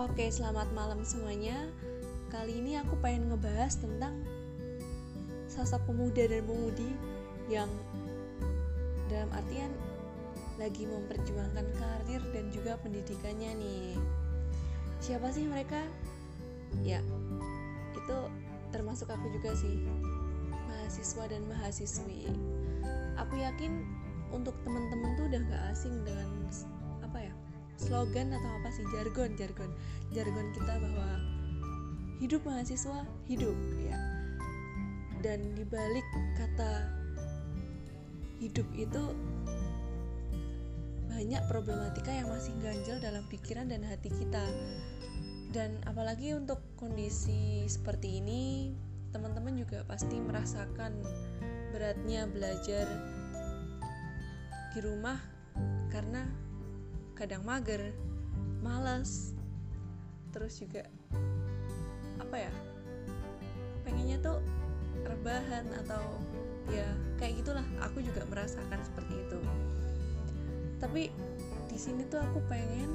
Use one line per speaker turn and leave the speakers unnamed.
Oke, selamat malam semuanya. Kali ini aku pengen ngebahas tentang sosok pemuda dan pemudi yang dalam artian lagi memperjuangkan karir dan juga pendidikannya nih. Siapa sih mereka? Ya, itu termasuk aku juga sih. Mahasiswa dan mahasiswi. Aku yakin untuk teman-teman tuh udah gak asing dengan apa ya? Slogan atau apa sih? Jargon jargon. Jargon kita bahwa hidup mahasiswa hidup ya. Dan dibalik kata hidup itu banyak problematika yang masih ganjel dalam pikiran dan hati kita. Dan apalagi untuk kondisi seperti ini teman-teman juga pasti merasakan beratnya belajar di rumah karena kadang mager malas terus juga apa ya pengennya tuh rebahan atau ya kayak gitulah aku juga merasakan seperti itu. Tapi di sini tuh aku pengen